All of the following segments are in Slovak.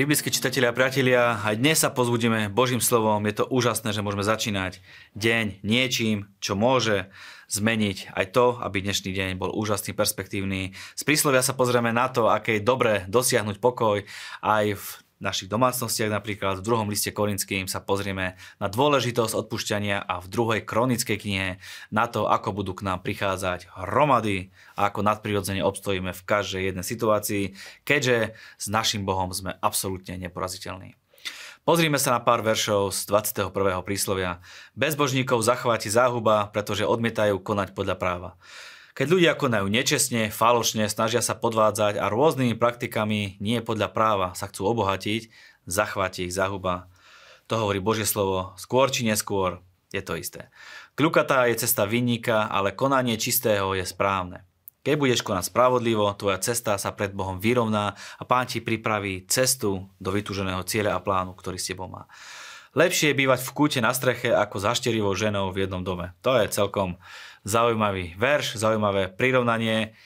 Biblickí čitatelia a priatelia, aj dnes sa pozbudíme Božím slovom. Je to úžasné, že môžeme začínať deň niečím, čo môže zmeniť aj to, aby dnešný deň bol úžasný, perspektívny. Z príslovia sa pozrieme na to, aké je dobré dosiahnuť pokoj aj v našich domácnostiach napríklad v druhom liste Korinským sa pozrieme na dôležitosť odpušťania a v druhej kronickej knihe na to, ako budú k nám prichádzať hromady a ako nadprirodzene obstojíme v každej jednej situácii, keďže s našim Bohom sme absolútne neporaziteľní. Pozrime sa na pár veršov z 21. príslovia. Bezbožníkov zachváti záhuba, pretože odmietajú konať podľa práva. Keď ľudia konajú nečestne, falošne, snažia sa podvádzať a rôznymi praktikami nie podľa práva sa chcú obohatiť, zachváti ich zahuba. To hovorí Božie slovo, skôr či neskôr je to isté. Kľukatá je cesta vinníka, ale konanie čistého je správne. Keď budeš konať spravodlivo, tvoja cesta sa pred Bohom vyrovná a Pán ti pripraví cestu do vytúženého cieľa a plánu, ktorý s tebou má. Lepšie je bývať v kúte na streche ako zašterivou ženou v jednom dome. To je celkom zaujímavý verš, zaujímavé prirovnanie.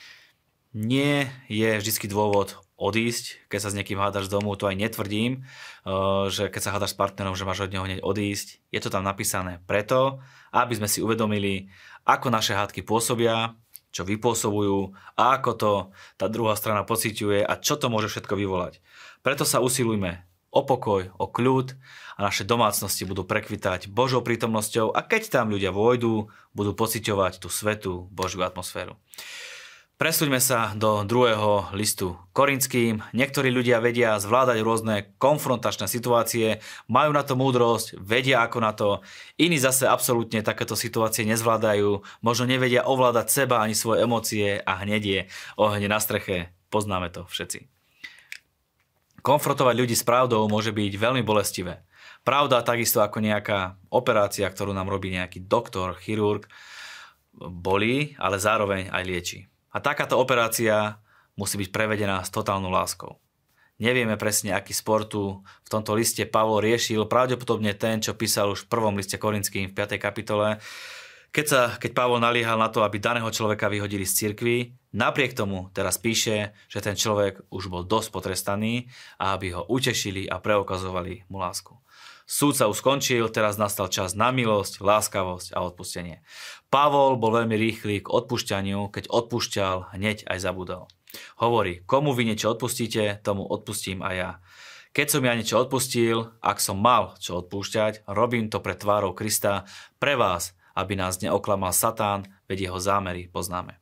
Nie je vždy dôvod odísť, keď sa s niekým hádaš z domu, to aj netvrdím, eh, že keď sa hádaš s partnerom, že máš od neho hneď odísť. Je to tam napísané preto, aby sme si uvedomili, ako naše hádky pôsobia, čo vypôsobujú a ako to tá druhá strana pociťuje a čo to môže všetko vyvolať. Preto sa usilujme o pokoj, o kľud a naše domácnosti budú prekvitať Božou prítomnosťou a keď tam ľudia vojdu, budú pociťovať tú svetú Božiu atmosféru. Presúďme sa do druhého listu Korinským. Niektorí ľudia vedia zvládať rôzne konfrontačné situácie, majú na to múdrosť, vedia ako na to. Iní zase absolútne takéto situácie nezvládajú, možno nevedia ovládať seba ani svoje emócie a hneď je ohne na streche. Poznáme to všetci. Konfrontovať ľudí s pravdou môže byť veľmi bolestivé. Pravda takisto ako nejaká operácia, ktorú nám robí nejaký doktor, chirurg, bolí, ale zároveň aj lieči. A takáto operácia musí byť prevedená s totálnou láskou. Nevieme presne, aký sportu v tomto liste Pavol riešil, pravdepodobne ten, čo písal už v prvom liste Korinským v 5. kapitole, keď, sa, keď Pavol naliehal na to, aby daného človeka vyhodili z cirkvi, napriek tomu teraz píše, že ten človek už bol dosť potrestaný a aby ho utešili a preukazovali mu lásku. Súd sa už skončil, teraz nastal čas na milosť, láskavosť a odpustenie. Pavol bol veľmi rýchly k odpúšťaniu, keď odpúšťal, hneď aj zabudol. Hovorí, komu vy niečo odpustíte, tomu odpustím aj ja. Keď som ja niečo odpustil, ak som mal čo odpúšťať, robím to pre tvárou Krista, pre vás, aby nás neoklamal Satán, veď jeho zámery poznáme.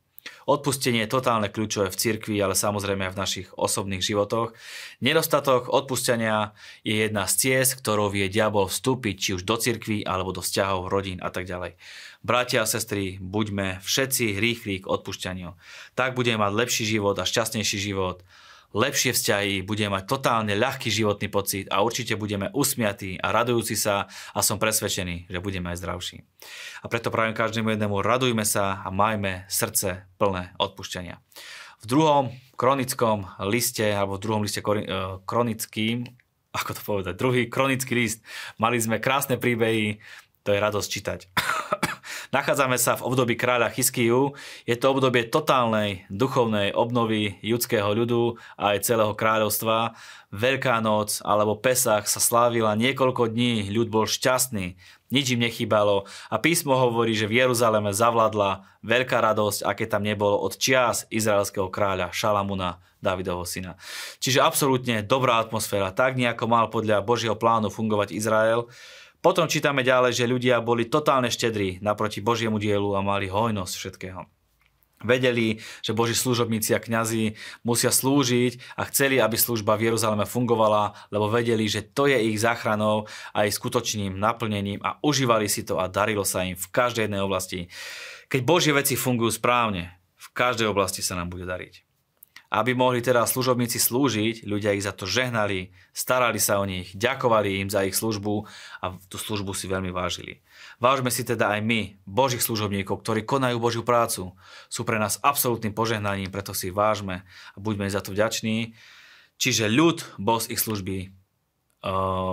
Odpustenie je totálne kľúčové v cirkvi, ale samozrejme aj v našich osobných životoch. Nedostatok odpustenia je jedna z ciest, ktorou vie diabol vstúpiť či už do cirkvi alebo do vzťahov, rodín a tak ďalej. Bratia a sestry, buďme všetci rýchli k odpúšťaniu. Tak budeme mať lepší život a šťastnejší život lepšie vzťahy, budeme mať totálne ľahký životný pocit a určite budeme usmiatí a radujúci sa a som presvedčený, že budeme aj zdravší. A preto pravím každému jednému, radujme sa a majme srdce plné odpušťania. V druhom kronickom liste, alebo v druhom liste e, kronickým, ako to povedať, druhý kronický list, mali sme krásne príbehy, to je radosť čítať. Nachádzame sa v období kráľa Chyskiu. Je to obdobie totálnej duchovnej obnovy judského ľudu a aj celého kráľovstva. Veľká noc alebo Pesach sa slávila niekoľko dní, ľud bol šťastný, nič im nechybalo a písmo hovorí, že v Jeruzaleme zavladla veľká radosť, aké tam nebolo od čias izraelského kráľa Šalamuna, Davidovho syna. Čiže absolútne dobrá atmosféra, tak nejako mal podľa Božieho plánu fungovať Izrael. Potom čítame ďalej, že ľudia boli totálne štedrí naproti Božiemu dielu a mali hojnosť všetkého. Vedeli, že Boží služobníci a kňazi musia slúžiť a chceli, aby služba v Jeruzaleme fungovala, lebo vedeli, že to je ich záchranou a ich skutočným naplnením a užívali si to a darilo sa im v každej jednej oblasti. Keď Božie veci fungujú správne, v každej oblasti sa nám bude dariť. Aby mohli teda služobníci slúžiť, ľudia ich za to žehnali, starali sa o nich, ďakovali im za ich službu a tú službu si veľmi vážili. Vážme si teda aj my, Božích služobníkov, ktorí konajú Božiu prácu. Sú pre nás absolútnym požehnaním, preto si vážme a buďme za to vďační. Čiže ľud bol z ich služby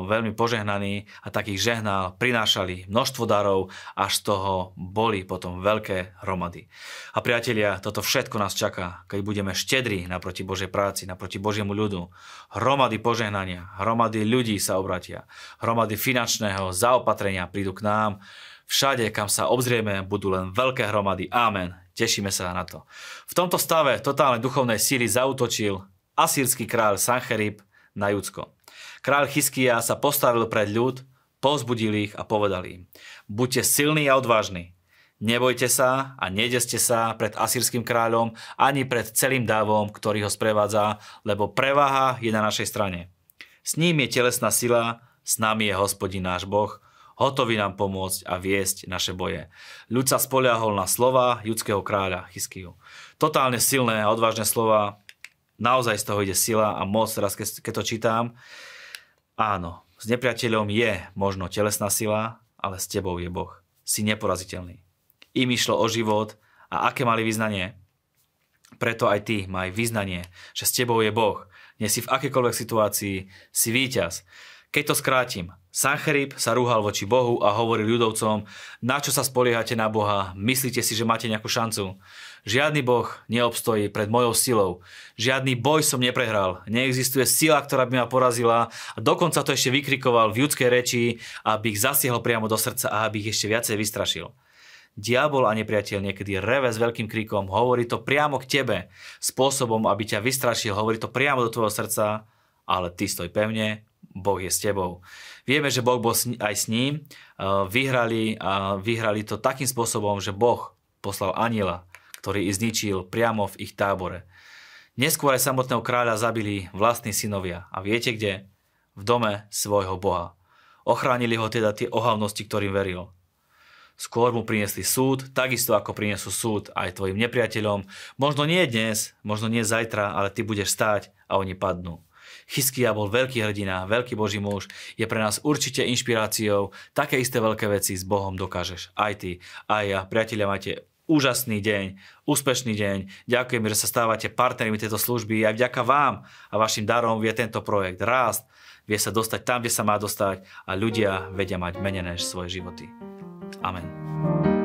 veľmi požehnaní a takých žehnal, prinášali množstvo darov, až z toho boli potom veľké hromady. A priatelia, toto všetko nás čaká, keď budeme štedri naproti Božej práci, naproti Božiemu ľudu. Hromady požehnania, hromady ľudí sa obratia, hromady finančného zaopatrenia prídu k nám, Všade, kam sa obzrieme, budú len veľké hromady. Amen. Tešíme sa na to. V tomto stave totálnej duchovnej síly zautočil asýrsky kráľ Sancherib na Judsko. Kráľ Chyskia sa postavil pred ľud, pozbudil ich a povedal im, buďte silní a odvážni, nebojte sa a nedeste sa pred asýrským kráľom ani pred celým dávom, ktorý ho sprevádza, lebo preváha je na našej strane. S ním je telesná sila, s nami je hospodin náš Boh, hotový nám pomôcť a viesť naše boje. Ľud sa spoliahol na slova judského kráľa Chyskiu. Totálne silné a odvážne slova, naozaj z toho ide sila a moc, teraz keď to čítam. Áno, s nepriateľom je možno telesná sila, ale s tebou je Boh. Si neporaziteľný. Im išlo o život a aké mali význanie? Preto aj ty maj význanie, že s tebou je Boh. Nie si v akékoľvek situácii, si víťaz. Keď to skrátim, Sancherib sa rúhal voči Bohu a hovoril ľudovcom, na čo sa spoliehate na Boha, myslíte si, že máte nejakú šancu. Žiadny Boh neobstojí pred mojou silou. Žiadny boj som neprehral. Neexistuje sila, ktorá by ma porazila a dokonca to ešte vykrikoval v ľudskej reči, aby ich zasiehol priamo do srdca a aby ich ešte viacej vystrašil. Diabol a nepriateľ niekedy reve s veľkým krikom, hovorí to priamo k tebe, spôsobom, aby ťa vystrašil, hovorí to priamo do tvojho srdca, ale ty stoj pevne, Boh je s tebou. Vieme, že Boh bol aj s ním. Vyhrali, a vyhrali to takým spôsobom, že Boh poslal aniela, ktorý ich zničil priamo v ich tábore. Neskôr aj samotného kráľa zabili vlastní synovia. A viete kde? V dome svojho Boha. Ochránili ho teda tie ohavnosti, ktorým veril. Skôr mu priniesli súd, takisto ako prinesú súd aj tvojim nepriateľom. Možno nie dnes, možno nie zajtra, ale ty budeš stáť a oni padnú. Chyskia bol veľký hrdina, veľký boží muž, je pre nás určite inšpiráciou. Také isté veľké veci s Bohom dokážeš. Aj ty, aj ja. Priatelia, máte úžasný deň, úspešný deň. Ďakujem, že sa stávate partnermi tejto služby. Aj vďaka vám a vašim darom vie tento projekt rásť, vie sa dostať tam, kde sa má dostať a ľudia vedia mať menené svoje životy. Amen.